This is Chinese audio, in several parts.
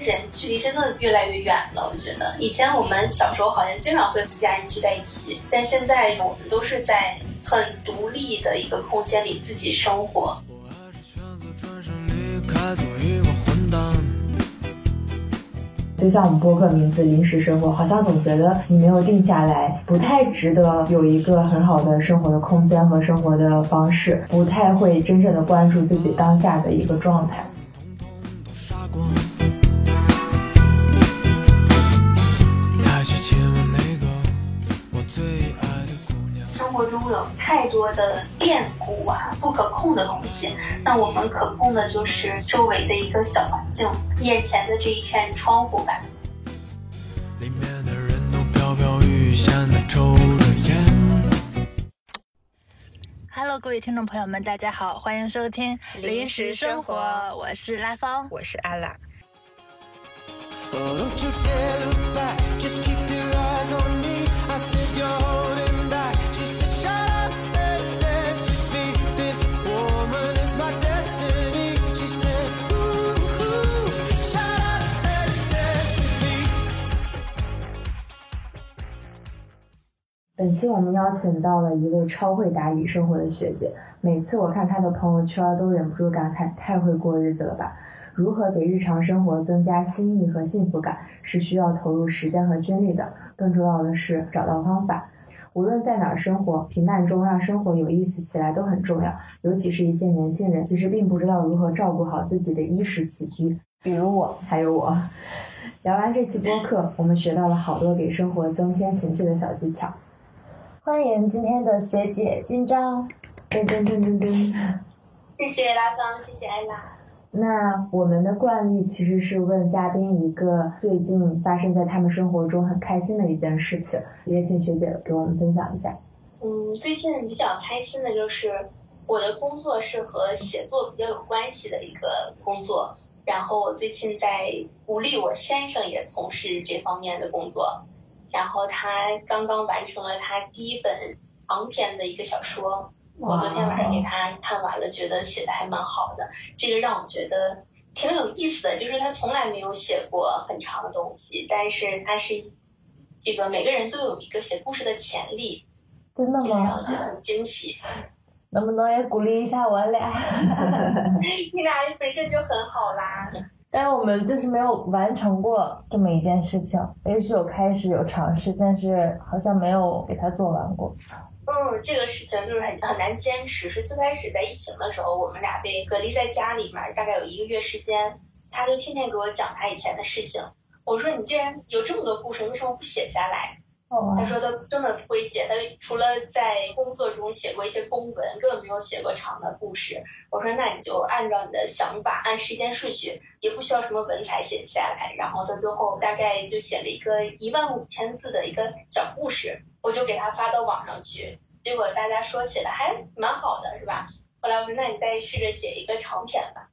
人距离真的越来越远了。我觉得以前我们小时候好像经常会和家人聚在一起，但现在我们都是在很独立的一个空间里自己生活。就像我们播客名字“临时生活”，好像总觉得你没有定下来，不太值得有一个很好的生活的空间和生活的方式，不太会真正的关注自己当下的一个状态。太多的变故啊，不可控的东西。那我们可控的就是周围的一个小环境，眼前的这一扇窗户吧。里面的人都飘飘欲仙的抽着烟。Hello，各位听众朋友们，大家好，欢迎收听临时生活，我是拉芳，我是阿拉。本期我们邀请到了一位超会打理生活的学姐，每次我看她的朋友圈都忍不住感慨：太会过日子了吧！如何给日常生活增加新意和幸福感，是需要投入时间和精力的。更重要的是找到方法。无论在哪儿生活，平淡中让生活有意思起来都很重要。尤其是一些年轻人，其实并不知道如何照顾好自己的衣食起居。比如我，还有我。聊完这期播客，我们学到了好多给生活增添情趣的小技巧。欢迎今天的学姐金章，噔噔噔噔噔，谢谢拉芳，谢谢艾拉。那我们的惯例其实是问嘉宾一个最近发生在他们生活中很开心的一件事情，也请学姐给我们分享一下。嗯，最近比较开心的就是我的工作是和写作比较有关系的一个工作，然后我最近在鼓励我先生也从事这方面的工作。然后他刚刚完成了他第一本长篇的一个小说，我昨天晚上给他看完了，觉得写的还蛮好的。这个让我觉得挺有意思的，就是他从来没有写过很长的东西，但是他是这个每个人都有一个写故事的潜力，真的吗？让我觉得很惊喜。能不能也鼓励一下我俩？你俩本身就很好啦。但我们就是没有完成过这么一件事情，也许有开始有尝试，但是好像没有给他做完过。嗯，这个事情就是很很难坚持。是最开始在疫情的时候，我们俩被隔离在家里面，大概有一个月时间，他就天天给我讲他以前的事情。我说你既然有这么多故事，为什么不写下来？他说他真的不会写，他除了在工作中写过一些公文，根本没有写过长的故事。我说那你就按照你的想法，按时间顺序，也不需要什么文采写下来。然后他最后大概就写了一个一万五千字的一个小故事，我就给他发到网上去。结果大家说写的还蛮好的，是吧？后来我说那你再试着写一个长篇吧。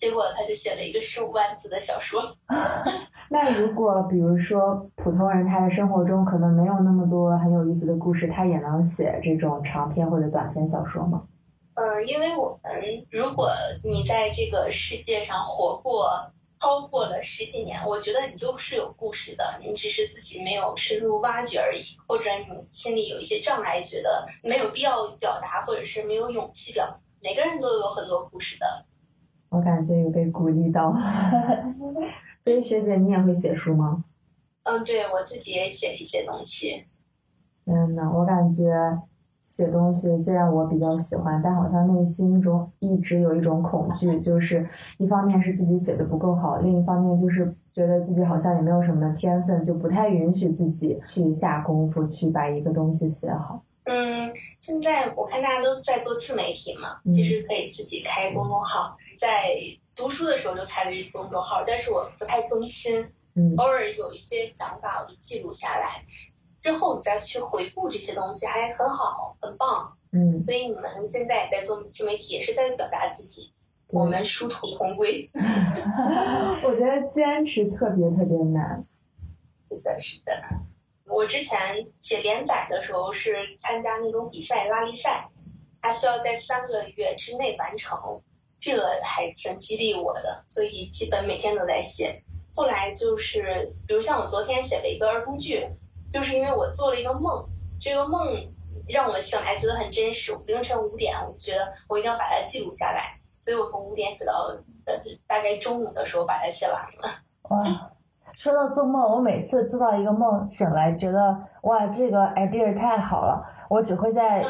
结果他就写了一个十五万字的小说。那如果比如说普通人他的生活中可能没有那么多很有意思的故事，他也能写这种长篇或者短篇小说吗？嗯，因为我们如果你在这个世界上活过超过了十几年，我觉得你就是有故事的，你只是自己没有深入挖掘而已，或者你心里有一些障碍，觉得没有必要表达，或者是没有勇气表。每个人都有很多故事的。我感觉有被鼓励到，所以学姐你也会写书吗？嗯，对我自己也写一些东西。天呐，我感觉写东西虽然我比较喜欢，但好像内心中一直有一种恐惧，就是一方面是自己写的不够好，另一方面就是觉得自己好像也没有什么天分，就不太允许自己去下功夫去把一个东西写好。嗯，现在我看大家都在做自媒体嘛，其实可以自己开公众号。在读书的时候就开了一个公众号，但是我不太更新，偶尔有一些想法我就记录下来，之后你再去回顾这些东西还很好，很棒。嗯，所以你们现在也在做自媒体，也是在表达自己。我们殊途同归。我觉得坚持特别特别难。是的，是的。我之前写连载的时候是参加那种比赛拉力赛，它需要在三个月之内完成。这个还挺激励我的，所以基本每天都在写。后来就是，比如像我昨天写了一个儿童剧，就是因为我做了一个梦，这个梦让我醒来觉得很真实。凌晨五点，我觉得我一定要把它记录下来，所以我从五点写到呃大概中午的时候把它写完了。哇，说到做梦，我每次做到一个梦醒来，觉得哇，这个 idea 太好了，我只会在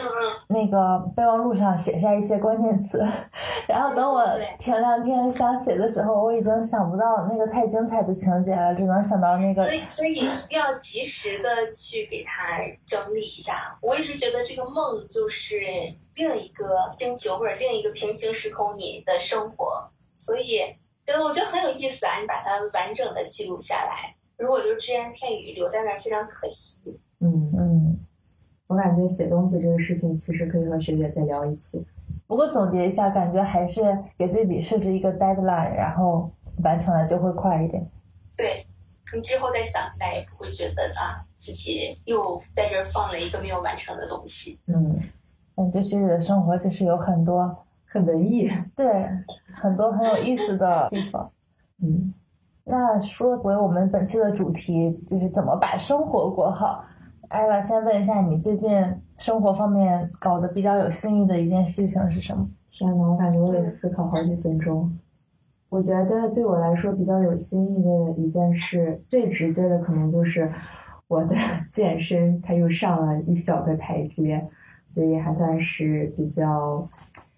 那个备忘录上写下一些关键词，然后等我对。前两天想写的时候，我已经想不到那个太精彩的情节了，只能想到那个所以所以一定要及时的去给它整理一下。我一直觉得这个梦就是另一个星球或者另一个平行时空你的生活，所以呃我觉得很有意思啊，你把它完整的记录下来。如果就是只言片语留在那儿，非常可惜。嗯，嗯。我感觉写东西这个事情其实可以和学姐再聊一期。不过总结一下，感觉还是给自己设置一个 deadline，然后完成了就会快一点。对你之后再想起来，也不会觉得啊自己又在这儿放了一个没有完成的东西。嗯，感觉学姐的生活就是有很多很文艺。对很多很有意思的地方。嗯，那说回我们本期的主题，就是怎么把生活过好。艾拉，先问一下，你最近生活方面搞得比较有新意的一件事情是什么？天呐，我感觉我得思考好几分钟。我觉得对我来说比较有新意的一件事，最直接的可能就是我的 健身，它又上了一小个台阶，所以还算是比较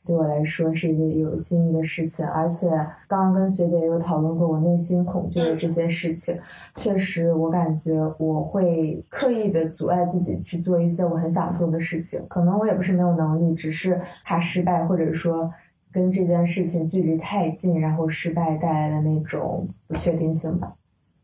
对我来说是一个有新意的事情。而且刚刚跟学姐有讨论过我内心恐惧的这些事情，确实我感觉我会刻意的阻碍自己去做一些我很想做的事情，可能我也不是没有能力，只是怕失败，或者说。跟这件事情距离太近，然后失败带来的那种不确定性吧。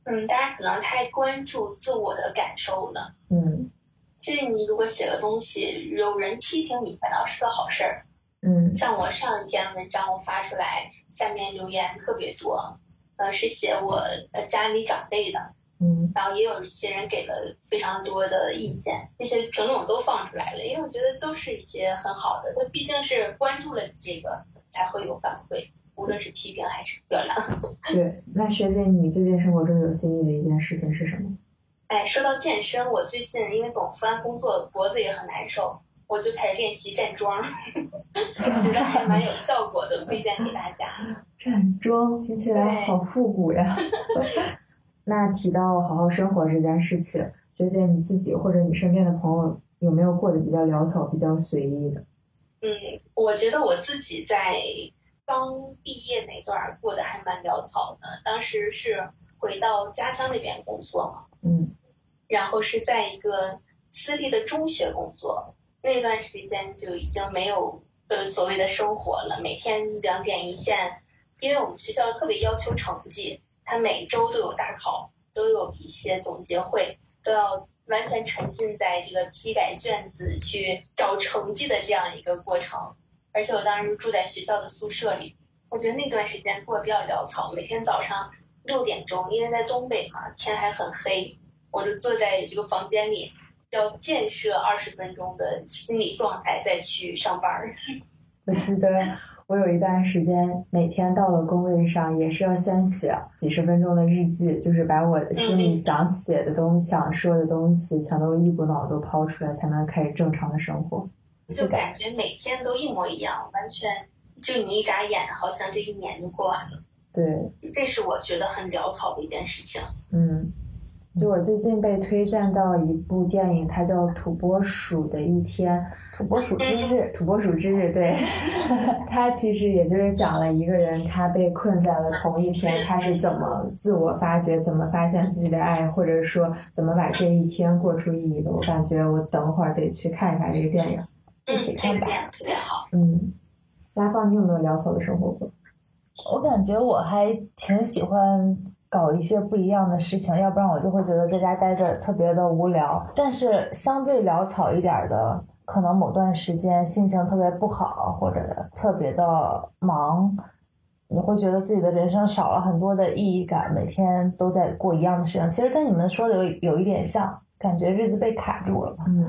嗯，大家可能太关注自我的感受了。嗯其实你如果写个东西，有人批评你，反倒是个好事儿。嗯像我上一篇文章我发出来，下面留言特别多，呃，是写我呃家里长辈的，嗯然后也有一些人给了非常多的意见，那些评论我都放出来了，因为我觉得都是一些很好的，那毕竟是关注了你这个，才会有反馈，无论是批评还是表扬。对。那学姐，你最近生活中有新意的一件事情是什么？哎，说到健身，我最近因为总伏案工作，脖子也很难受，我就开始练习站桩，觉得还蛮有效果的，推荐给大家。站桩听起来好复古呀。那提到好好生活这件事情，学姐你自己或者你身边的朋友有没有过得比较潦草、比较随意的？嗯，我觉得我自己在刚毕业那段儿过得还蛮潦草的，当时是回到家乡那边工作嘛，嗯然后是在一个私立的中学工作，那段时间就已经没有呃所谓的生活了，每天两点一线，因为我们学校特别要求成绩，它每周都有大考，都有一些总结会，都要完全沉浸在这个批改卷子去找成绩的这样一个过程。而且我当时住在学校的宿舍里，我觉得那段时间过得比较潦草，每天早上六点钟，因为在东北嘛，天还很黑，我就坐在这个房间里，要建设二十分钟的心理状态再去上班儿。我记得我有一段时间，每天到了工位上也是要先写几十分钟的日记，就是把我心里想写的东西、想说的东西，全都一股脑都抛出来，才能开始正常的生活。就感觉每天都一模一样，完全就你一眨眼，好像这一年就过完了。对，这是我觉得很潦草的一件事情。嗯，就我最近被推荐到一部电影，它叫《土拨鼠的一天》，土拨鼠之日，土拨鼠之日，对，它其实也就是讲了一个人他被困在了同一天，他是怎么自我发掘，怎么发现自己的爱，或者说怎么把这一天过出意义的。我感觉我等会儿得去看一下这个电影。嗯，一起看吧特别好。嗯，拉芳，你有没有潦草的生活过？我感觉我还挺喜欢搞一些不一样的事情，要不然我就会觉得在家待着特别的无聊。但是相对潦草一点的，可能某段时间心情特别不好，或者特别的忙，你会觉得自己的人生少了很多的意义感，每天都在过一样的事情。其实跟你们说的有有一点像，感觉日子被卡住了。嗯，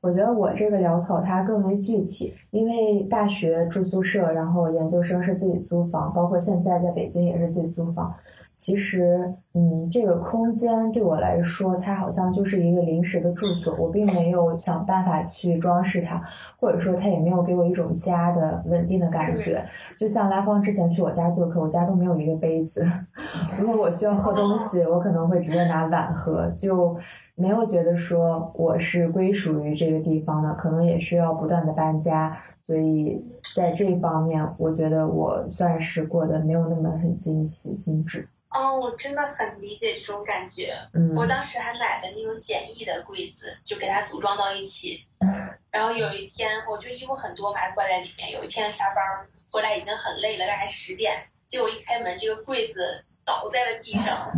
我觉得我这个潦草它更为具体，因为大学住宿舍，然后研究生是自己租房，包括现在在北京也是自己租房。其实，嗯，这个空间对我来说，它好像就是一个临时的住所，我并没有想办法去装饰它，或者说它也没有给我一种家的稳定的感觉。就像拉芳之前去我家做客，我家都没有一个杯子，如果我需要喝东西，我可能会直接拿碗喝，就没有觉得说我是归属于这个地方的，可能也需要不断的搬家，所以在这方面，我觉得我算是过得没有那么很精细精致。哦，我真的很理解这种感觉。嗯，我当时还买了那种简易的柜子，就给它组装到一起。然后有一天，我就衣服很多嘛，挂在里面。有一天下班回来已经很累了，大概十点，结果一开门，这个柜子倒在了地上，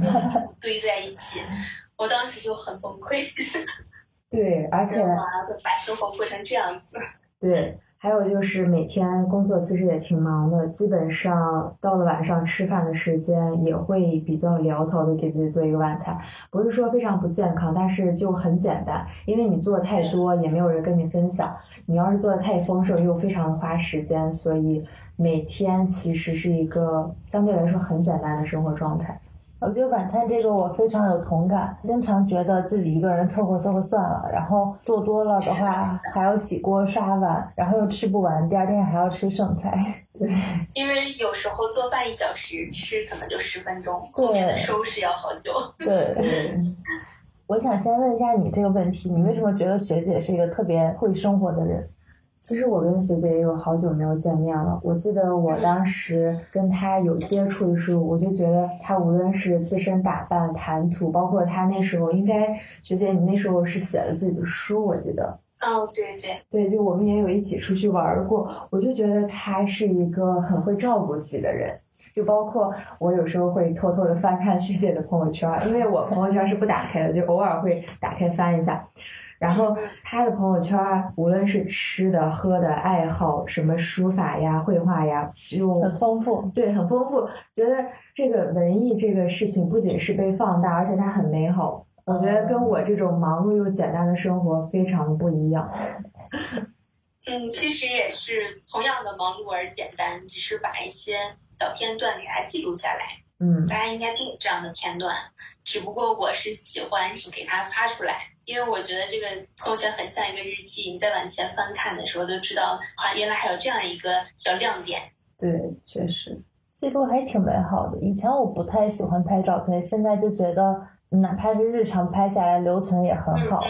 堆在一起。我当时就很崩溃。对，而且把生活过成这样子。对。还有就是每天工作其实也挺忙的，基本上到了晚上吃饭的时间也会比较潦草的给自己做一个晚餐，不是说非常不健康，但是就很简单，因为你做的太多也没有人跟你分享，你要是做的太丰盛又非常的花时间，所以每天其实是一个相对来说很简单的生活状态。我觉得晚餐这个我非常有同感，经常觉得自己一个人凑合凑合算了，然后做多了的话还要洗锅刷碗，然后又吃不完，第二天还要吃剩菜。对，因为有时候做饭一小时，吃可能就十分钟，后面的收拾要好久。对 对。我想先问一下你这个问题，你为什么觉得学姐是一个特别会生活的人？其实我跟学姐也有好久没有见面了。我记得我当时跟她有接触的时候，我就觉得她无论是自身打扮、谈吐，包括她那时候应该，学姐你那时候是写了自己的书，我记得。哦，对对。对，就我们也有一起出去玩过。我就觉得她是一个很会照顾自己的人。就包括我有时候会偷偷的翻看学姐的朋友圈，因为我朋友圈是不打开的，就偶尔会打开翻一下。然后他的朋友圈，无论是吃的、喝的、爱好，什么书法呀、绘画呀，就很丰富。对，很丰富。觉得这个文艺这个事情不仅是被放大，而且它很美好。我觉得跟我这种忙碌又简单的生活非常的不一样。嗯，其实也是同样的忙碌而简单，只是把一些小片段给它记录下来。嗯，大家应该都有这样的片段，只不过我是喜欢是给它发出来。因为我觉得这个朋友圈很像一个日记，你再往前翻看的时候，就知道啊，原来还有这样一个小亮点。对，确实，记录还挺美好的。以前我不太喜欢拍照片，现在就觉得哪怕是日常拍下来，留存也很好。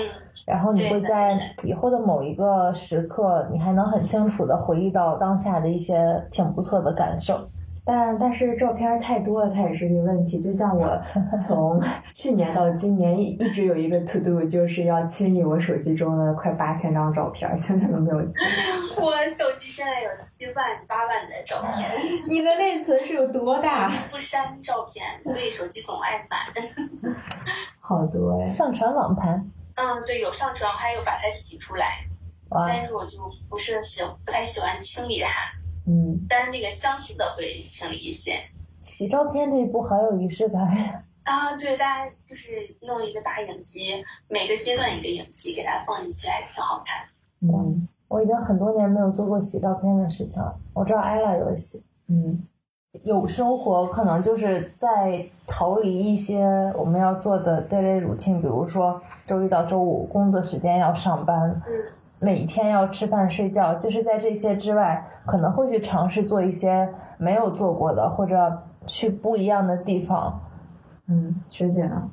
然后你会在以后的某一个时刻，你还能很清楚的回忆到当下的一些挺不错的感受。但但是照片太多了，它也是一个问题。就像我 从去年到今年一一直有一个 to do，就是要清理我手机中的快八千张照片，现在都没有清。我手机现在有七万八万的照片。你的内存是有多大？不删照片，所以手机总爱满。好多呀！上传网盘。嗯，对，有上传，还有把它洗出来。但是我就不是喜不太喜欢清理它。嗯，但是那个相似的会清理一些。洗照片这一步好有仪式感呀！啊，对，大家就是弄一个大影机，每个阶段一个影机，给它放进去，还挺好看。嗯，我已经很多年没有做过洗照片的事情了。我知道艾拉有洗。嗯，有生活可能就是在逃离一些我们要做的 daily routine，比如说周一到周五工作时间要上班。嗯。每天要吃饭睡觉，就是在这些之外，可能会去尝试做一些没有做过的，或者去不一样的地方。嗯，学姐呢？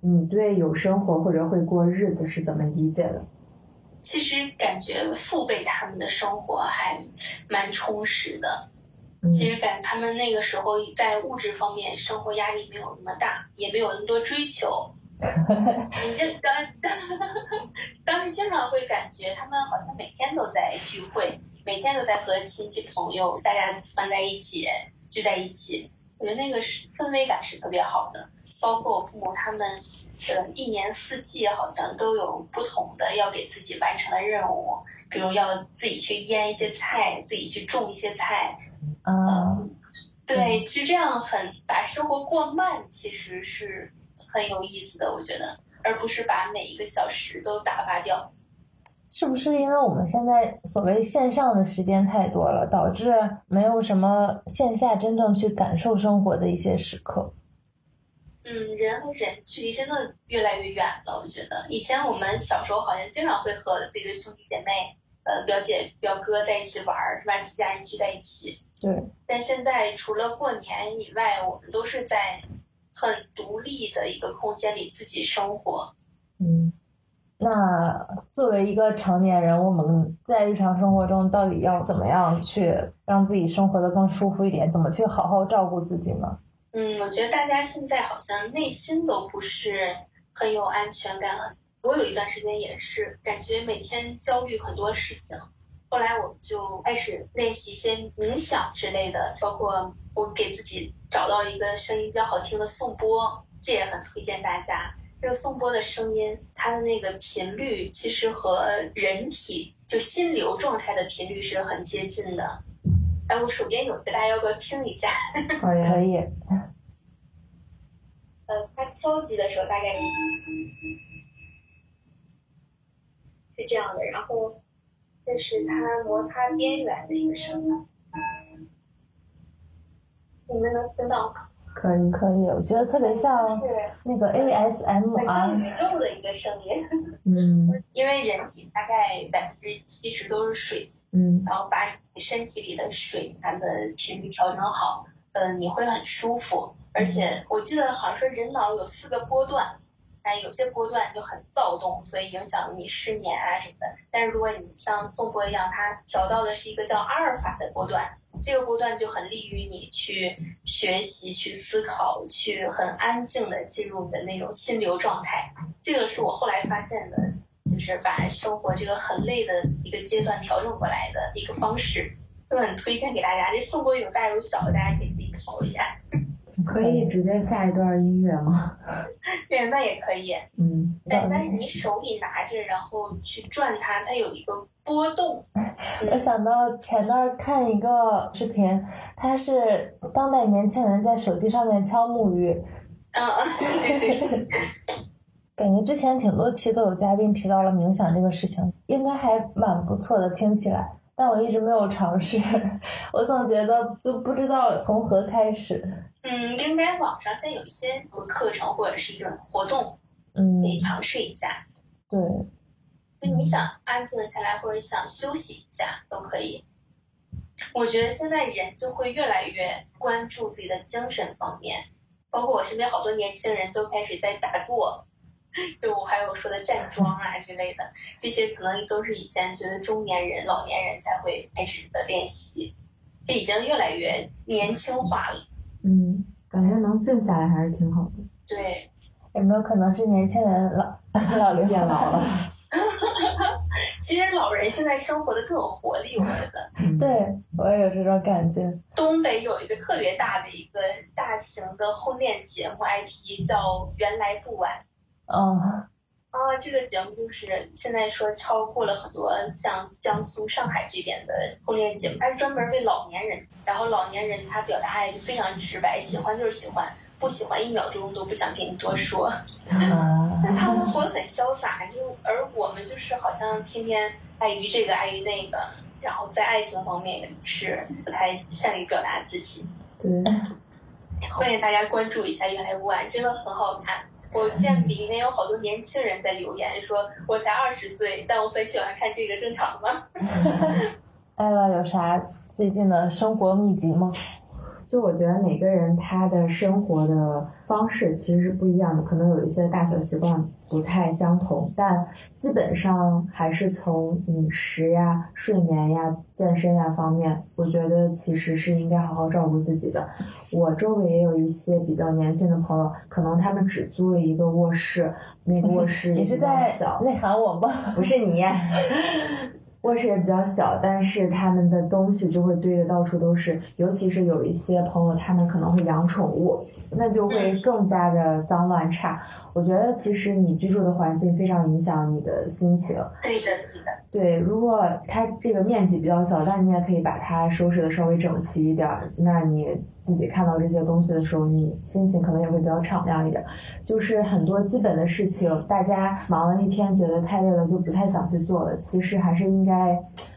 你对有生活或者会过日子是怎么理解的？其实感觉父辈他们的生活还蛮充实的。其实感觉他们那个时候在物质方面生活压力没有那么大，也没有那么多追求。你这当当时经常会感觉他们好像每天都在聚会，每天都在和亲戚朋友大家放在一起聚在一起，我觉得那个是氛围感是特别好的。包括我父母他们，呃，一年四季好像都有不同的要给自己完成的任务，比如要自己去腌一些菜，自己去种一些菜。嗯，对，就这样很把生活过慢，其实是。很有意思的，我觉得，而不是把每一个小时都打发掉。是不是因为我们现在所谓线上的时间太多了，导致没有什么线下真正去感受生活的一些时刻？嗯，人和人距离真的越来越远了。我觉得以前我们小时候好像经常会和自己的兄弟姐妹、呃表姐表哥在一起玩儿，是吧？几家人聚在一起。对。但现在除了过年以外，我们都是在很独立的一个空间里自己生活。嗯。那作为一个成年人，我们在日常生活中到底要怎么样去让自己生活的更舒服一点？怎么去好好照顾自己呢？嗯，我觉得大家现在好像内心都不是很有安全感。我有一段时间也是感觉每天焦虑很多事情，后来我就开始练习一些冥想之类的，包括我给自己找到一个声音比较好听的颂钵，这也很推荐大家。这个颂钵的声音，它的那个频率其实和人体就心流状态的频率是很接近的。哎，我手边有个，大家要不要听一下？可以，可以。呃，它敲击的时候大概是这样的，然后这是它摩擦边缘的一个声音，你们能听到吗？可以，可以，我觉得特别像那个 ASMR。像宇宙的一个声音。嗯。因为人体大概百分之七十都是水。嗯，然后把你身体里的水它的频率调整好，嗯，你会很舒服。而且我记得好像说人脑有四个波段，哎，有些波段就很躁动，所以影响你失眠啊什么的。但是如果你像宋波一样，它调到的是一个叫阿尔法的波段，这个波段就很利于你去学习、去思考、去很安静的进入你的那种心流状态。这个是我后来发现的。就是把生活这个很累的一个阶段调整过来的一个方式，就很推荐给大家。这送过有大有小，大家可以自己考一下。可以直接下一段音乐吗？对，那也可以。嗯。但但是你手里拿着，然后去转它，它有一个波动。我想到前段看一个视频，它是当代年轻人在手机上面敲木鱼。嗯嗯，对对对。感觉之前挺多期都有嘉宾提到了冥想这个事情，应该还蛮不错的，听起来。但我一直没有尝试，我总觉得就不知道从何开始。嗯，应该网上现在有一些课程或者是一种活动，嗯，可以尝试一下。对，就你想安静下来或者想休息一下都可以。我觉得现在人就会越来越关注自己的精神方面，包括我身边好多年轻人都开始在打坐。就我还有说的站桩啊 之类的，这些可能都是以前觉得中年人、老年人才会开始的练习，这已经越来越年轻化了。嗯，感觉能静下来还是挺好的。对，有没有可能是年轻人老 老龄变老了？其实老人现在生活的更有活力，我觉得。对，我也有这种感觉。东北有一个特别大的一个大型的婚恋节目 IP，叫《原来不晚》。嗯，啊，这个节目就是现在说超过了很多像江苏、上海这边的婚恋节目，它是专门为老年人，然后老年人他表达爱就非常直白，喜欢就是喜欢，不喜欢一秒钟都不想跟你多说。但他们活得很潇洒，就而我们就是好像天天碍于这个碍于那个，然后在爱情方面也是不太善于表达自己。对，欢迎大家关注一下《原来不晚》，真的很好看。我见里面有好多年轻人在留言，说我才二十岁，但我很喜欢看这个，正常吗？艾拉有啥最近的生活秘籍吗？就我觉得每个人他的生活的方式其实是不一样的，可能有一些大小习惯不太相同，但基本上还是从饮食呀、睡眠呀、健身呀方面，我觉得其实是应该好好照顾自己的。我周围也有一些比较年轻的朋友，可能他们只租了一个卧室，那个 卧室也是在小。内涵我吗？不是你。卧室也比较小，但是他们的东西就会堆的到处都是，尤其是有一些朋友，他们可能会养宠物，那就会更加的脏乱差。我觉得其实你居住的环境非常影响你的心情。对的，对的。对，如果它这个面积比较小，但你也可以把它收拾的稍微整齐一点儿，那你自己看到这些东西的时候，你心情可能也会比较敞亮一点。就是很多基本的事情，大家忙了一天，觉得太累了，就不太想去做了。其实还是应该。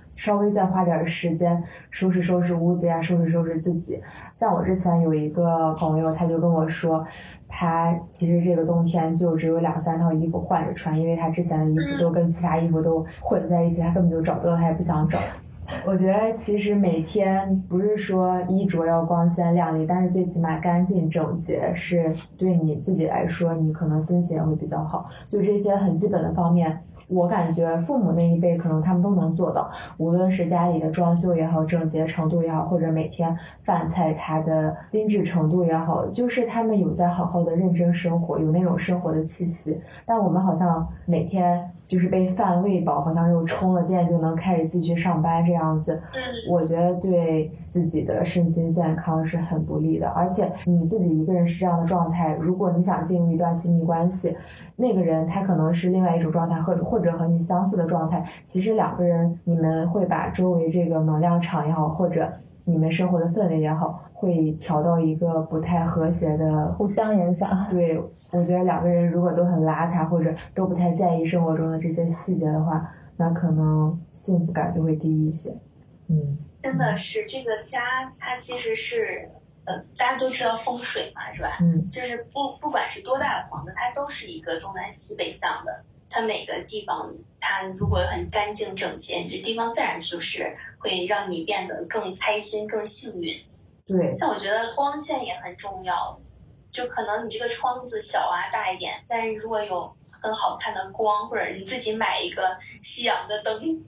稍微再花点时间收拾收拾屋子呀，收拾收拾自己。像我之前有一个朋友，他就跟我说，他其实这个冬天就只有两三套衣服换着穿，因为他之前的衣服都跟其他衣服都混在一起，他根本就找不到，他也不想找。我觉得其实每天不是说衣着要光鲜亮丽，但是最起码干净整洁是对你自己来说，你可能心情也会比较好。就这些很基本的方面。我感觉父母那一辈可能他们都能做到，无论是家里的装修也好，整洁程度也好，或者每天饭菜它的精致程度也好，就是他们有在好好的认真生活，有那种生活的气息。但我们好像每天。就是被饭喂饱，好像又充了电就能开始继续上班这样子，我觉得对自己的身心健康是很不利的。而且你自己一个人是这样的状态，如果你想进入一段亲密关系，那个人他可能是另外一种状态，或者或者和你相似的状态，其实两个人你们会把周围这个能量场也好，或者你们生活的氛围也好。会调到一个不太和谐的互相影响。对，我觉得两个人如果都很邋遢，或者都不太在意生活中的这些细节的话，那可能幸福感就会低一些。嗯，真的是这个家，它其实是，呃，大家都知道风水嘛，是吧？嗯，就是不不管是多大的房子，它都是一个东南西北向的。它每个地方，它如果很干净整洁，你这地方自然就是会让你变得更开心、更幸运。对，像我觉得光线也很重要，就可能你这个窗子小啊大一点，但是如果有很好看的光，或者你自己买一个夕阳的灯，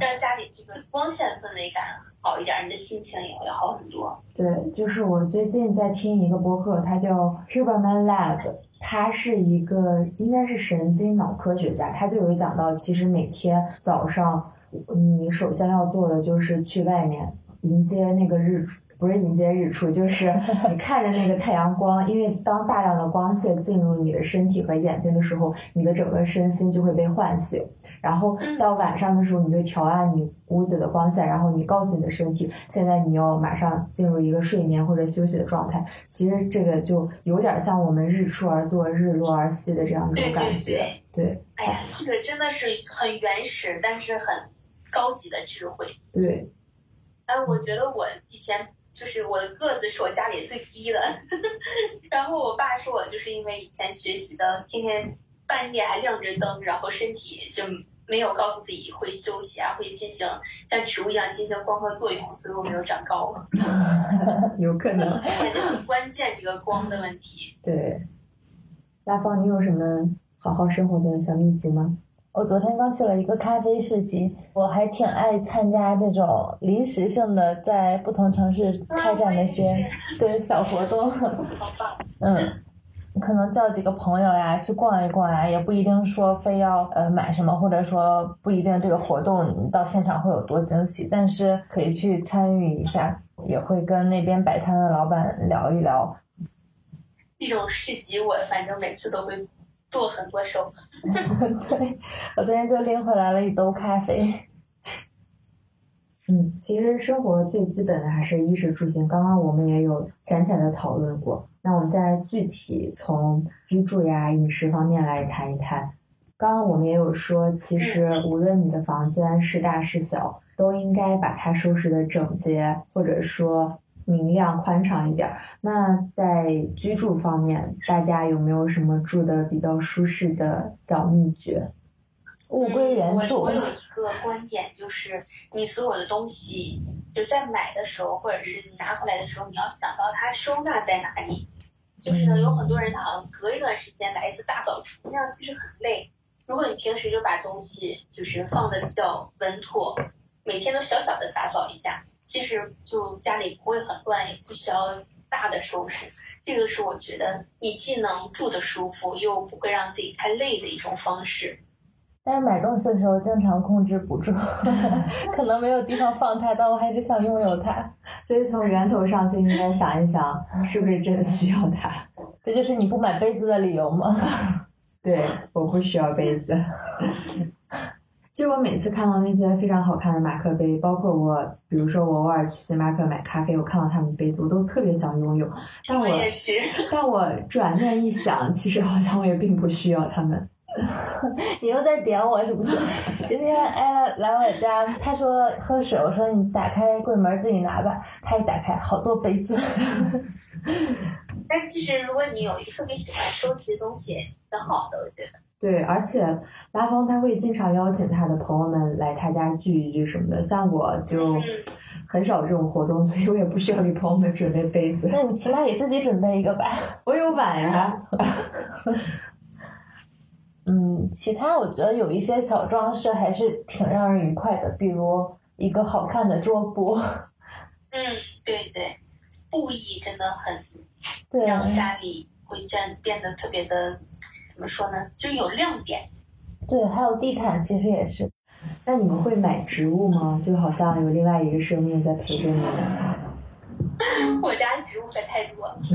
让家里这个光线氛围感好一点，你的心情也会好很多。对，就是我最近在听一个播客，它叫 Huberman Lab，他是一个应该是神经脑科学家，他就有讲到，其实每天早上你首先要做的就是去外面迎接那个日出。不是迎接日出，就是 你看着那个太阳光，因为当大量的光线进入你的身体和眼睛的时候，你的整个身心就会被唤醒。然后到晚上的时候，你就调暗你屋子的光线，然后你告诉你的身体，现在你要马上进入一个睡眠或者休息的状态。其实这个就有点像我们日出而作，日落而息的这样一种感觉。对，哎呀，这个真的是很原始，但是很高级的智慧。对，哎，我觉得我以前。就是我的个子是我家里最低的，然后我爸说我就是因为以前学习的，天天半夜还亮着灯，然后身体就没有告诉自己会休息啊，会进行像植物一样进行光合作用，所以我没有长高。有可能。感觉很关键这个光的问题。对。大方，你有什么好好生活的小秘籍吗？我昨天刚去了一个咖啡市集，我还挺爱参加这种临时性的在不同城市开展的一些对小活动。好棒！嗯，可能叫几个朋友呀去逛一逛呀，也不一定说非要呃买什么，或者说不一定这个活动到现场会有多惊喜，但是可以去参与一下，也会跟那边摆摊的老板聊一聊。这种市集我反正每次都会。做很多手，对，我昨天就拎回来了一兜咖啡。嗯，其实生活最基本的还是衣食住行。刚刚我们也有浅浅的讨论过，那我们再具体从居住呀、饮食方面来谈一谈。刚刚我们也有说，其实无论你的房间是大是小，都应该把它收拾的整洁，或者说。明亮宽敞一点儿。那在居住方面，大家有没有什么住的比较舒适的小秘诀？物归原处。我有一个观点，就是你所有的东西，就在买的时候，或者是你拿回来的时候，你要想到它收纳在哪里。就是有很多人他好像隔一段时间来一次大扫除，那样其实很累。如果你平时就把东西就是放的比较稳妥，每天都小小的打扫一下。其实就家里不会很乱，也不需要大的收拾。这个是我觉得你既能住的舒服，又不会让自己太累的一种方式。但是买东西的时候经常控制不住，可能没有地方放它，但我还是想拥有它。所以从源头上就应该想一想，是不是真的需要它？这就是你不买杯子的理由吗？对，我不需要杯子。其实我每次看到那些非常好看的马克杯，包括我，比如说我偶尔去星巴克买咖啡，我看到他们杯子，我都特别想拥有。但我也是。但我转念一想，其实好像我也并不需要他们。你又在点我是不是？今天艾拉来我家，他说喝水，我说你打开柜门自己拿吧。他一打开，好多杯子。但其实如果你有一个特别喜欢收集东西，挺好的，我觉得。对，而且拉芳他会经常邀请他的朋友们来他家聚一聚什么的，像我就很少这种活动，所以我也不需要给朋友们准备杯子。那你起码给自己准备一个吧。我有碗呀。嗯，其他我觉得有一些小装饰还是挺让人愉快的，比如一个好看的桌布。嗯，对对，布艺真的很对，让家里会变变得特别的。怎么说呢？就有亮点。对，还有地毯，其实也是。那你们会买植物吗？就好像有另外一个生命在陪着你们。我家植物可太多了。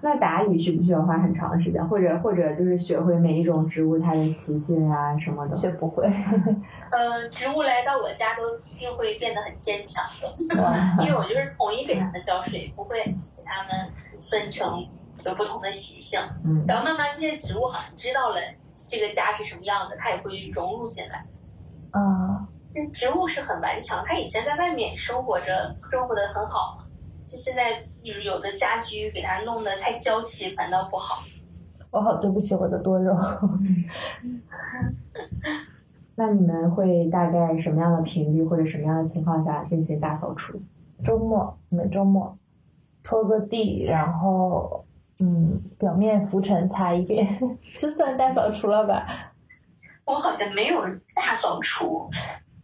那打理需不需要花很长时间？或者或者就是学会每一种植物它的习性啊什么的？学不会。嗯，植物来到我家都一定会变得很坚强的，因为我就是统一给它们浇水，不会给它们分成。有不同的习性，然后慢慢这些植物好像知道了这个家是什么样的，它也会融入进来。啊，植物是很顽强，它以前在外面生活着，生活的很好，就现在有有的家居给它弄得太娇气，反倒不好。我好对不起我的多肉。那你们会大概什么样的频率或者什么样的情况下进行大扫除？周末，每周末拖个地，然后。嗯，表面浮尘擦一遍，就算大扫除了吧。我好像没有大扫除，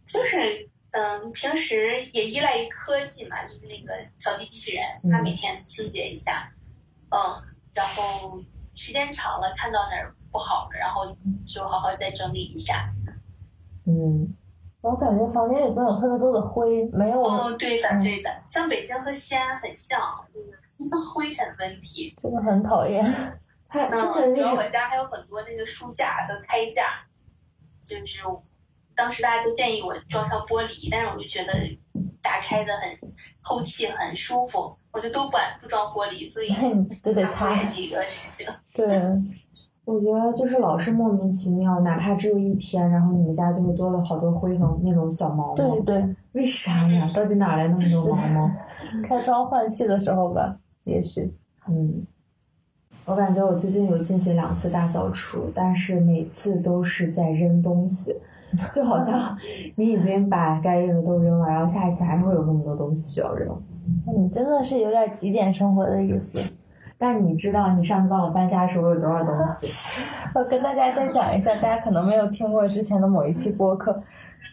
就是嗯，平时也依赖于科技嘛，就是那个扫地机器人，它每天清洁一下，嗯，然后时间长了看到哪儿不好了，然后就好好再整理一下。嗯，我感觉房间里总有特别多的灰，没有。哦，对的对的，像北京和西安很像。灰尘问题真的很讨厌。嗯，然后我家还有很多那个书架和开架，就是当时大家都建议我装上玻璃，但是我就觉得打开的很透气，很舒服，我就都不不装玻璃，所以 都得擦这个事情。对，我觉得就是老是莫名其妙，哪怕只有一天，然后你们家就会多了好多灰和那种小毛毛。对对。为啥呀？到底哪来那么多毛毛？开窗换气的时候吧。也是，嗯，我感觉我最近有进行两次大扫除，但是每次都是在扔东西，就好像你已经把该扔的都扔了，然后下一次还是会有那么多东西需要扔。你真的是有点极简生活的意思。但你知道你上次帮我搬家的时候有多少东西？我跟大家再讲一下，大家可能没有听过之前的某一期播客。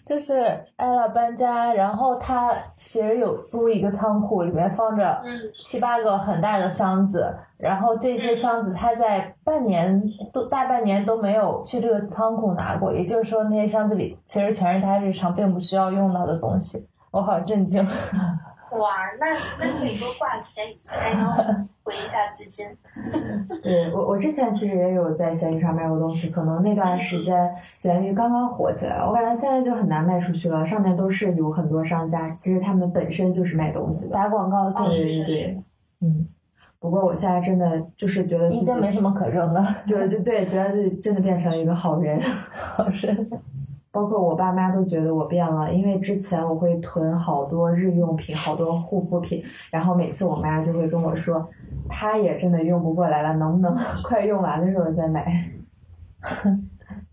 就是艾拉搬家，然后他其实有租一个仓库，里面放着七八个很大的箱子，然后这些箱子他在半年都大半年都没有去这个仓库拿过，也就是说那些箱子里其实全是他日常并不需要用到的东西，我好震惊。哇，那那可以多挂钱，还能回一下资金。对我，我之前其实也有在闲鱼上卖过东西，可能那段时间闲鱼刚刚火起来，我感觉现在就很难卖出去了。上面都是有很多商家，其实他们本身就是卖东西的，打广告。对对对，嗯。不过我现在真的就是觉得已经没什么可扔的，就就对，觉得自己真的变成了一个好人，好人。包括我爸妈都觉得我变了，因为之前我会囤好多日用品、好多护肤品，然后每次我妈就会跟我说，她也真的用不过来了，能不能 快用完的时候再买？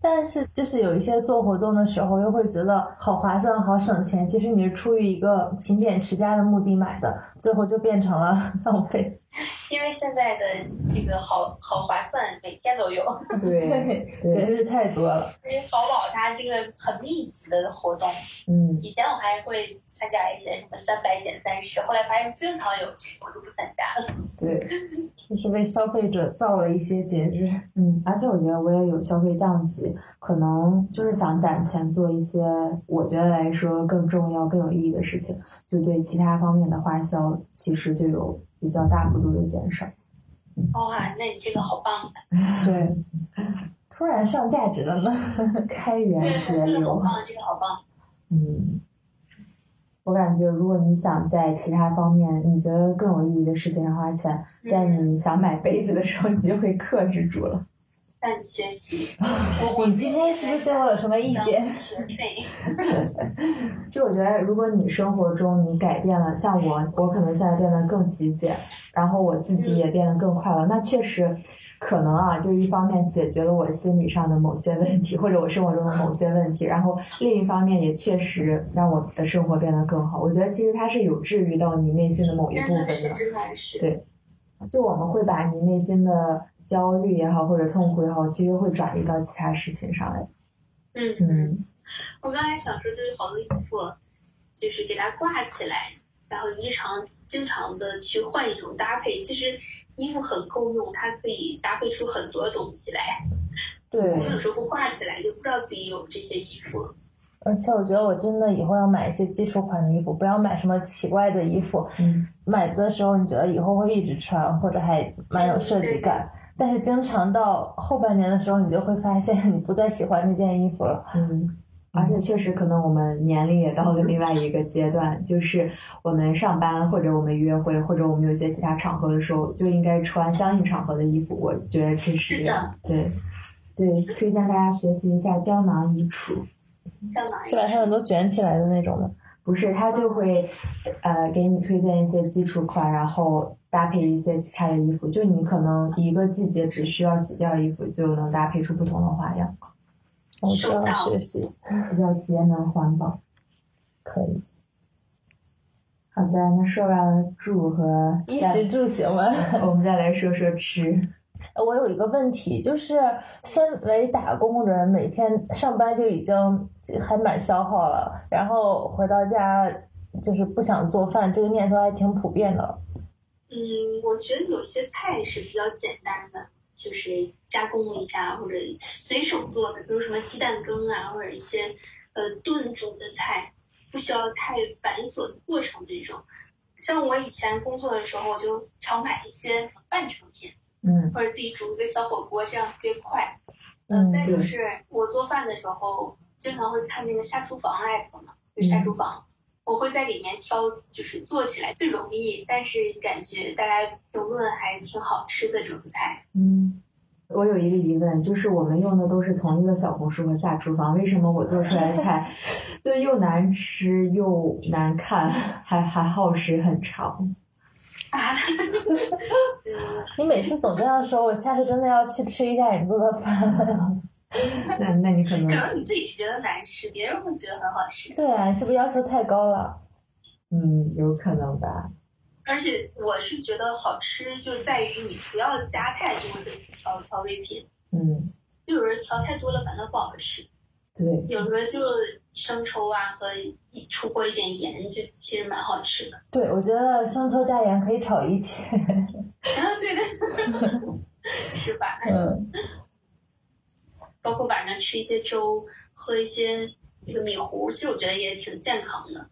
但是就是有一些做活动的时候，又会觉得好划算、好省钱。其实你是出于一个勤俭持家的目的买的，最后就变成了浪费。因为现在的这个好好划算，每天都有。对节日太多了。因为淘宝它这个很密集的活动，嗯，以前我还会参加一些什么三百减三十，后来发现经常有这个，我就不参加了。对，就是为消费者造了一些节日。嗯，而且我觉得我也有消费降级，可能就是想攒钱做一些我觉得来说更重要、更有意义的事情，就对其他方面的花销其实就有比较大幅度的减少。哇，那你这个好棒！对，突然上价值了呢。开源对，节这个好流。棒，这个好棒。嗯，我感觉如果你想在其他方面你觉得更有意义的事情上花钱，在你想买杯子的时候，你就会克制住了。向你学习。我我你今天是不是对我有什么意见？学费。就我觉得，如果你生活中你改变了，像我，我可能现在变得更极简，然后我自己也变得更快乐，那确实可能啊，就一方面解决了我心理上的某些问题，或者我生活中的某些问题，然后另一方面也确实让我的生活变得更好。我觉得其实它是有治愈到你内心的某一部分的。对就我们会把你内心的焦虑也好，或者痛苦也好，其实会转移到其他事情上来。嗯嗯，我刚才想说，就是好多衣服，就是给它挂起来，然后日常经常的去换一种搭配。其实衣服很够用，它可以搭配出很多东西来。对我们有时候不挂起来，就不知道自己有这些衣服。而且我觉得我真的以后要买一些基础款的衣服，不要买什么奇怪的衣服。嗯，买的时候你觉得以后会一直穿，或者还蛮有设计感，但是经常到后半年的时候，你就会发现你不再喜欢那件衣服了。嗯，而且确实可能我们年龄也到了另外一个阶段，就是我们上班或者我们约会或者我们有一些其他场合的时候，就应该穿相应场合的衣服。我觉得这是是对对，推荐大家学习一下胶囊衣橱。像哪是把它们都卷起来的那种吗？不是，它就会呃给你推荐一些基础款，然后搭配一些其他的衣服。就你可能一个季节只需要几件衣服，就能搭配出不同的花样，我需要学习，比较节能环保。可以。好的，那说完了住和衣食住行嘛。我们再来说说吃。我有一个问题，就是身为打工人，每天上班就已经还蛮消耗了，然后回到家就是不想做饭，这个念头还挺普遍的。嗯，我觉得有些菜是比较简单的，就是加工一下或者随手做的，比如什么鸡蛋羹啊，或者一些呃炖煮的菜，不需要太繁琐的过程这种。像我以前工作的时候，我就常买一些半成品，嗯或者自己煮一个小火锅，这样特别快。嗯再就是我做饭的时候，经常会看那个下厨房 app 嘛，就下厨房，我会在里面挑，就是做起来最容易，但是感觉大家评论还挺好吃的这种菜。嗯，我有一个疑问，就是我们用的都是同一个小红书和下厨房，为什么我做出来的菜 就又难吃又难看，还还耗时很长？啊，嗯，你每次总这样说，我下次真的要去吃一下你做的饭。那那你可能可能你自己觉得难吃，别人会觉得很好吃。对啊，是不是要求太高了？嗯有可能吧。而且我是觉得好吃就在于你不要加太多的调调味品，嗯，就有人调太多了反倒不好吃。对，有的就生抽啊和一出过一点盐，就其实蛮好吃的。对，我觉得生抽加盐可以炒一切。啊，对对，是吧？嗯，包括晚上吃一些粥，喝一些这个米糊，其实我觉得也挺健康的。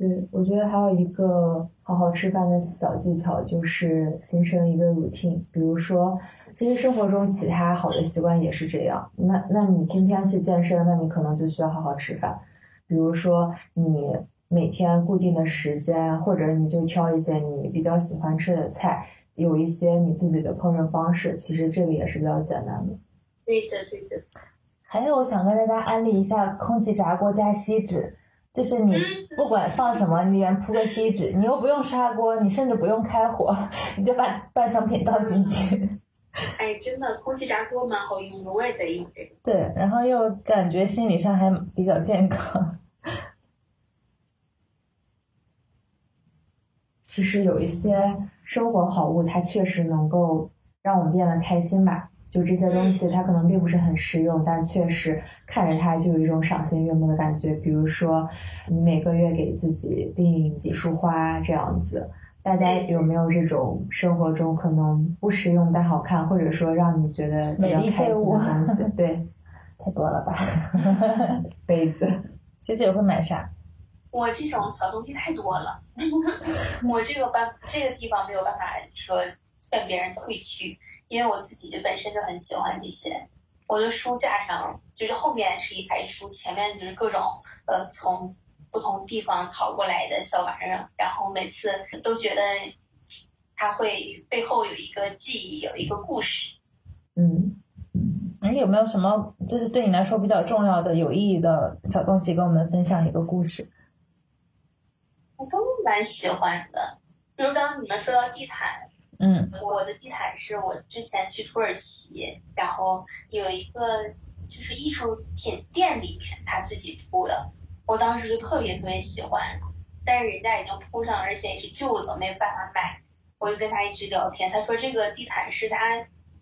对，我觉得还有一个好好吃饭的小技巧，就是形成一个 routine。比如说，其实生活中其他好的习惯也是这样。那那你今天去健身，那你可能就需要好好吃饭。比如说，你每天固定的时间，或者你就挑一些你比较喜欢吃的菜，有一些你自己的烹饪方式，其实这个也是比较简单的。对的，对的。还有，我想跟大家安利一下空气炸锅加锡纸，就是你不管放什么，你里面铺个锡纸，你又不用砂锅，你甚至不用开火，你就把半成品倒进去。哎，真的，空气炸锅蛮好用的，我也在用这个。对，然后又感觉心理上还比较健康。其实有一些生活好物，它确实能够让我们变得开心吧。就这些东西，它可能并不是很实用，但确实看着它就有一种赏心悦目的感觉。比如说，你每个月给自己订几束花这样子。大家有没有这种生活中可能不实用但好看，或者说让你觉得比较开心的东西？对，太多了吧？杯子，学姐会买啥？我这种小东西太多了，我这个办这个地方没有办法说跟别人退去。因为我自己就本身就很喜欢这些，我的书架上就是后面是一排书，前面就是各种呃从不同地方淘过来的小玩意儿，然后每次都觉得它会背后有一个记忆，有一个故事。嗯，你有没有什么就是对你来说比较重要的、有意义的小东西，跟我们分享一个故事？我都蛮喜欢的，比如刚刚你们说到地毯。嗯，我的地毯是我之前去土耳其，然后有一个就是艺术品店里面他自己铺的，我当时就特别特别喜欢，但是人家已经铺上，而且也是旧的，没有办法买。我就跟他一直聊天，他说这个地毯是他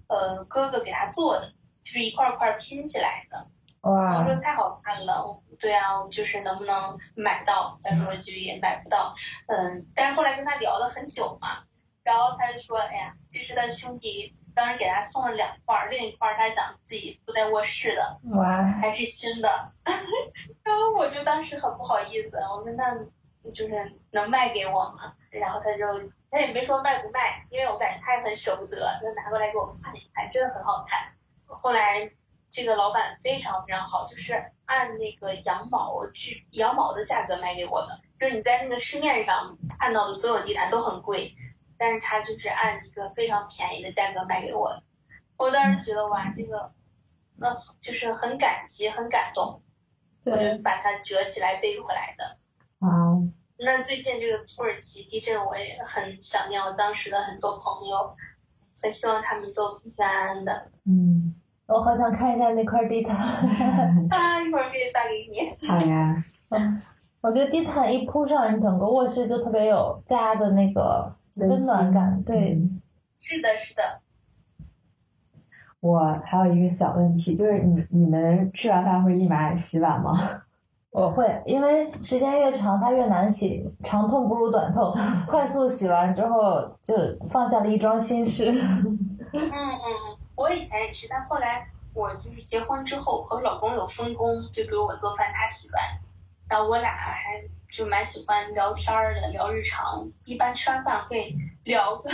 呃哥哥给他做的，就是一块块拼起来的。哇！我说太好看了，对啊，就是能不能买到？他说就也买不到，嗯，但是后来跟他聊了很久嘛。然后他就说：“哎呀，其实他兄弟当时给他送了两块，另一块他想自己铺在卧室的，哇，还是新的。然后我就当时很不好意思，我说那就是能卖给我吗？然后他就他也没说卖不卖，因为我感觉他也很舍不得，就拿过来给我看一看，真的很好看。后来这个老板非常非常好，就是按那个羊毛去羊毛的价格卖给我的，就是你在那个市面上看到的所有地毯都很贵。”但是他就是按一个非常便宜的价格卖给我，我当时觉得哇，这个，那就是很感激，很感动，我就把它折起来背回来的。啊。那最近这个土耳其地震，我也很想念我当时的很多朋友，很希望他们都平平安安的。嗯，我好想看一下那块地毯。啊，一会儿可以发给你。好呀。嗯，我觉得地毯一铺上，你整个卧室就特别有家的那个。温暖感，对，是的，是的。我还有一个小问题，就是你你们吃完饭会立马洗碗吗？我会，因为时间越长它越难洗，长痛不如短痛，快速洗完之后就放下了一桩心事。嗯嗯嗯，我以前也是，但后来我就是结婚之后和老公有分工，就比如我做饭，他洗碗，然后我俩还。就蛮喜欢聊天的，聊日常，一般吃完饭会聊个，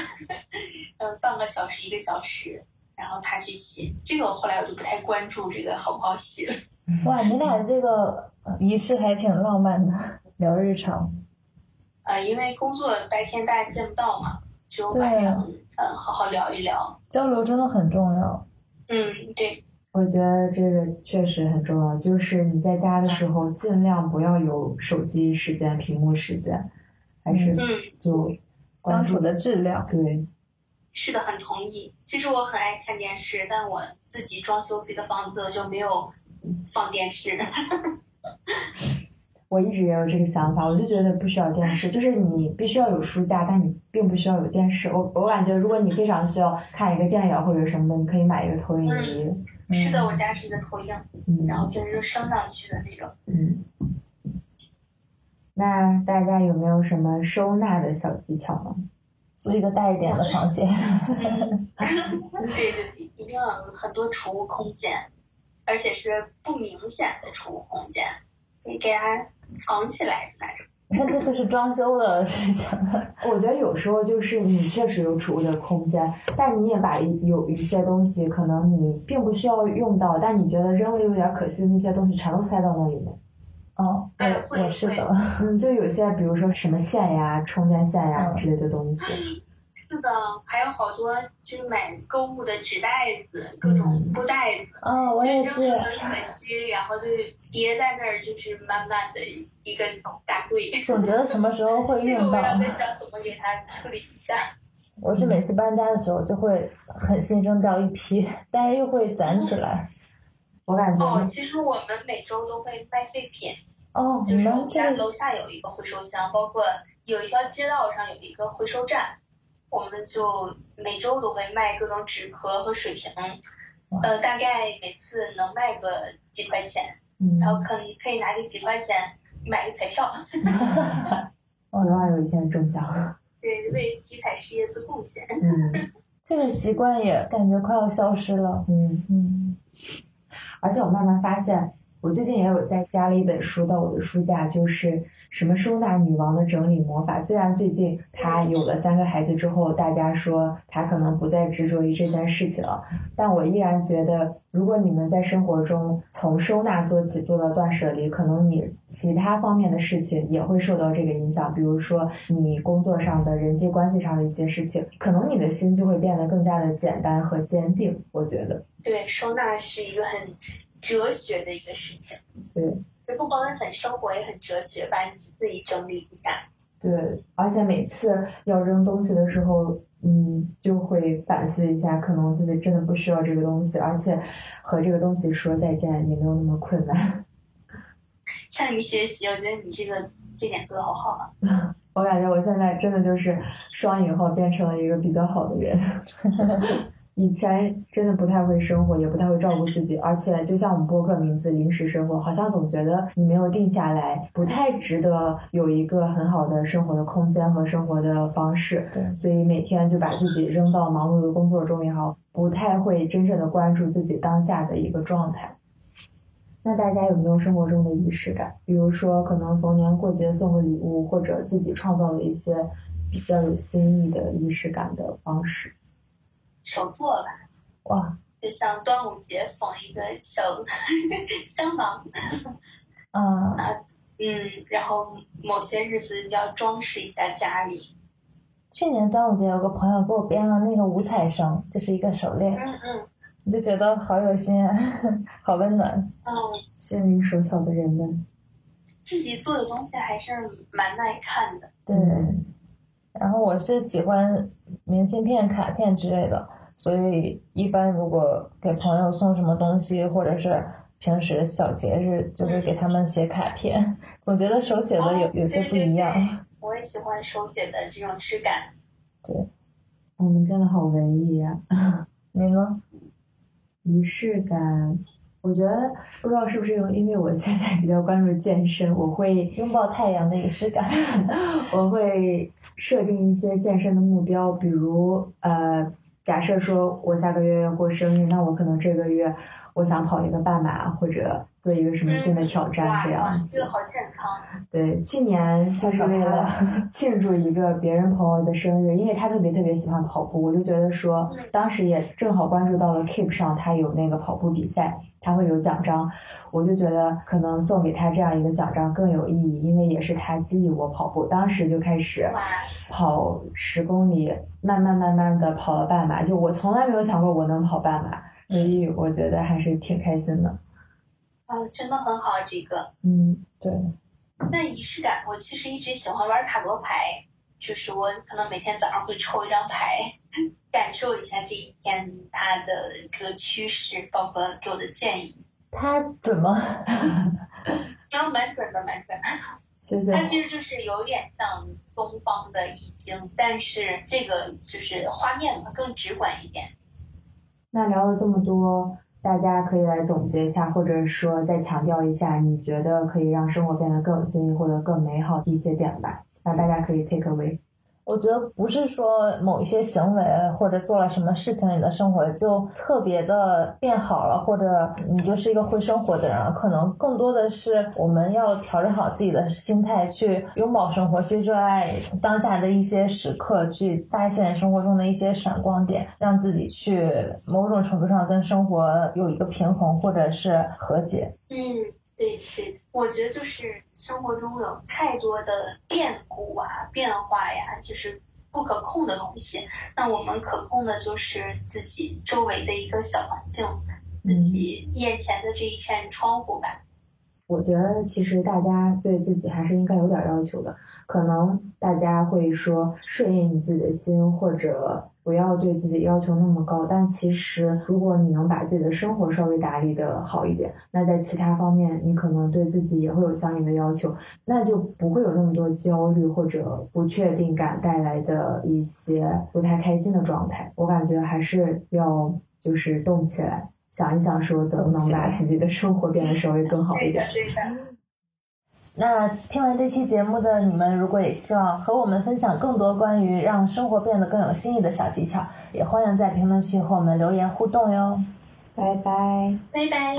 嗯，半个小时一个小时，然后他去洗，这个我后来我就不太关注这个好不好洗了。哇，你俩这个仪式还挺浪漫的，聊日常。呃，因为工作白天大家见不到嘛，只有晚上嗯好好聊一聊。交流真的很重要。嗯，对。我觉得这个确实很重要，就是你在家的时候尽量不要有手机时间、屏幕时间，还是就相处的质量。对，是的，很同意。其实我很爱看电视，但我自己装修自己的房子就没有放电视。我一直也有这个想法，我就觉得不需要电视，就是你必须要有书架，但你并不需要有电视。我我感觉，如果你非常需要看一个电影或者什么的，你可以买一个投影仪。是的，我家是一个投影，然后就是升上去的那种。嗯。那大家有没有什么收纳的小技巧呢？租一个大一点的房间。对对对，一定要有很多储物空间，而且是不明显的储物空间，可以给它藏起来那种。那这就是装修的事情。我觉得有时候就是你确实有储物的空间，但你也把有一些东西可能你并不需要用到，但你觉得扔了有点可惜的那些东西全都塞到那里面。哦，对也是的。嗯，就有些比如说什么线呀、充电线呀之类的东西。是的，还有好多就是买购物的纸袋子，各种布袋子。哦，我也是。很可惜，然后就叠在那儿，就是满满的一个大柜。总觉得什么时候会用到。我在想怎么给它处理一下。我是每次搬家的时候就会狠心扔掉一批，但是又会攒起来。我感觉。哦，其实我们每周都会卖废品。哦，就是我们家楼下有一个回收箱，包括有一条街道上有一个回收站，我们就每周都会卖各种纸壳和水瓶，呃，大概每次能卖个几块钱，然后可可以拿这几块钱买个彩票，希望有一天中奖。对，为体彩事业做贡献。嗯，这个习惯也感觉快要消失了。嗯嗯，而且我慢慢发现。我最近也有在加了一本书到我的书架，就是什么收纳女王的整理魔法。虽然最近她有了三个孩子之后，大家说她可能不再执着于这件事情了，但我依然觉得，如果你们在生活中从收纳做起，做到断舍离，可能你其他方面的事情也会受到这个影响。比如说你工作上的人际关系上的一些事情，可能你的心就会变得更加的简单和坚定。我觉得，对，收纳是一个很。哲学的一个事情，对，就不光是很生活，也很哲学，把你自己整理一下。对，而且每次要扔东西的时候，嗯，就会反思一下，可能自己真的不需要这个东西，而且和这个东西说再见也没有那么困难。向你学习，我觉得你这个这点做的好好啊。我感觉我现在真的就是双引号变成了一个比较好的人。以前真的不太会生活，也不太会照顾自己，而且就像我们播客名字“临时生活”，好像总觉得你没有定下来，不太值得有一个很好的生活的空间和生活的方式。对，所以每天就把自己扔到忙碌的工作中也好，不太会真正的关注自己当下的一个状态。那大家有没有生活中的仪式感？比如说，可能逢年过节送个礼物，或者自己创造了一些比较有新意的仪式感的方式。手作吧，哇！就像端午节缝一个小 香囊，啊，嗯，然后某些日子要装饰一下家里。去年端午节有个朋友给我编了那个五彩绳，就是一个手链，嗯嗯，我就觉得好有心，好温暖。嗯，心灵手巧的人们，自己做的东西还是蛮耐看的。对。然后我是喜欢明信片、卡片之类的，所以一般如果给朋友送什么东西，或者是平时小节日，就会给他们写卡片。总觉得手写的有有些不一样。我也喜欢手写的这种质感。对，我们真的好文艺呀！你呢？仪式感，我觉得不知道是不是因为我现在比较关注健身，我会拥抱太阳的仪式感，我会。设定一些健身的目标，比如呃，假设说我下个月要过生日，那我可能这个月我想跑一个半马，或者做一个什么新的挑战，这样。这个好健康。对，去年就是为了 庆祝一个别人朋友的生日，因为他特别特别喜欢跑步，我就觉得说，当时也正好关注到了 Keep 上他有那个跑步比赛。他会有奖章，我就觉得可能送给他这样一个奖章更有意义，因为也是他激励我跑步。当时就开始跑十公里，慢慢慢慢的跑了半马。就我从来没有想过我能跑半马，所以我觉得还是挺开心的。嗯，真的很好，这个。嗯，对。那仪式感，我其实一直喜欢玩塔罗牌。就是我可能每天早上会抽一张牌，感受一下这一天它的一个趋势，包括给我的建议。它准吗？啊，蛮准的，蛮准。它其实就是有点像东方的易经，但是这个就是画面嘛，更直观一点。那聊了这么多，大家可以来总结一下，或者说再强调一下，你觉得可以让生活变得更有新意或者更美好的一些点吧。那大家可以 take away。我觉得不是说某一些行为或者做了什么事情，你的生活就特别的变好了，或者你就是一个会生活的人。可能更多的是我们要调整好自己的心态，去拥抱生活，去热爱当下的一些时刻，去发现生活中的一些闪光点，让自己去某种程度上跟生活有一个平衡，或者是和解。嗯。对对，我觉得就是生活中有太多的变故啊、变化呀，就是不可控的东西。那我们可控的就是自己周围的一个小环境，自己眼前的这一扇窗户吧。我觉得其实大家对自己还是应该有点要求的，可能大家会说顺应你自己的心，或者不要对自己要求那么高。但其实如果你能把自己的生活稍微打理的好一点，那在其他方面你可能对自己也会有相应的要求，那就不会有那么多焦虑或者不确定感带来的一些不太开心的状态。我感觉还是要就是动起来。想一想，说怎么能把自己的生活变得稍微更好一点。那听完这期节目的你们，如果也希望和我们分享更多关于让生活变得更有新意的小技巧，也欢迎在评论区和我们留言互动哟。拜拜，拜拜。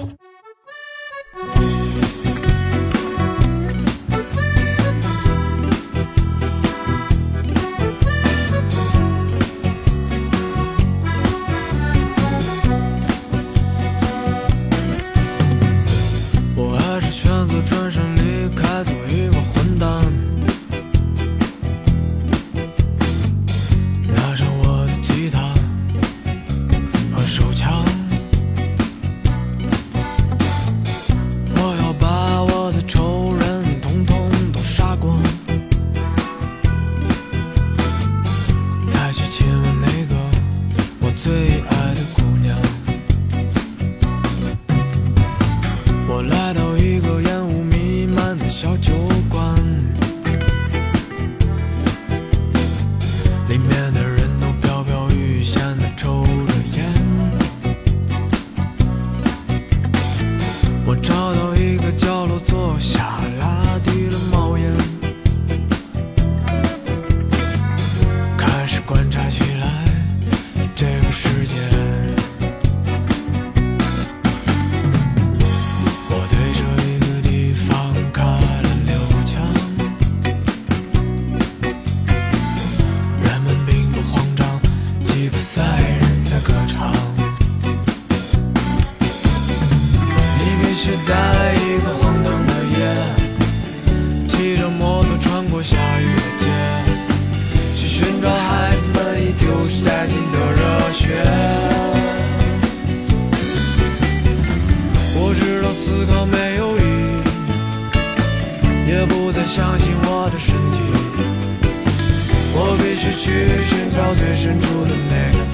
去寻找最深处的美。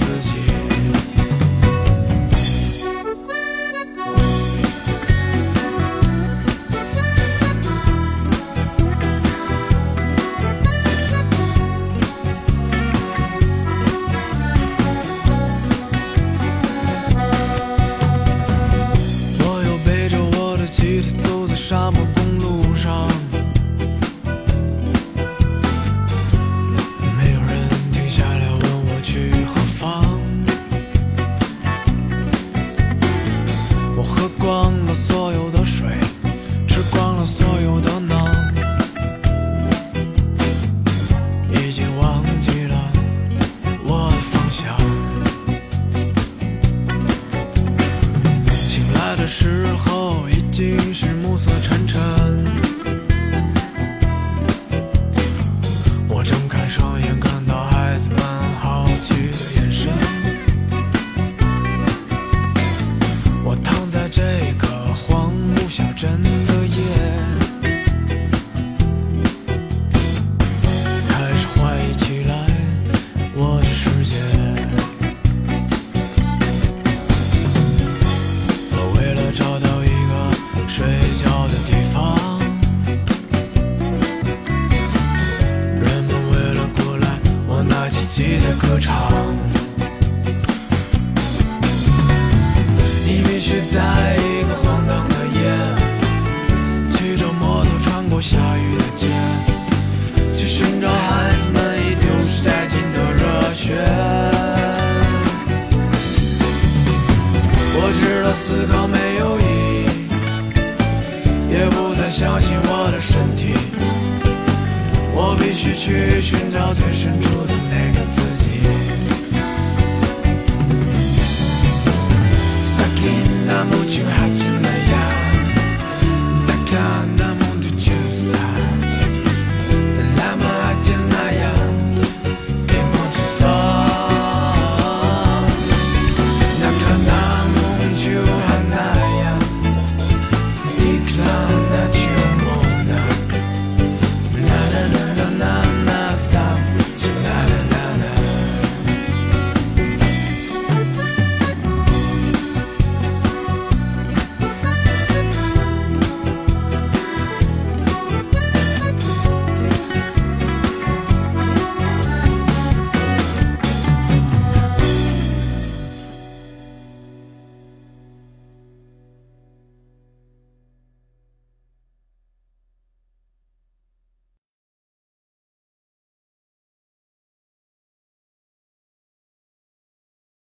你必须在一个荒唐的夜骑着摩托穿过下雨的街去寻找孩子们已丢失殆尽的热血。我知道思考没有意义也不再相信我的身体我必须去寻找最深处的就耗尽了呀，哪敢？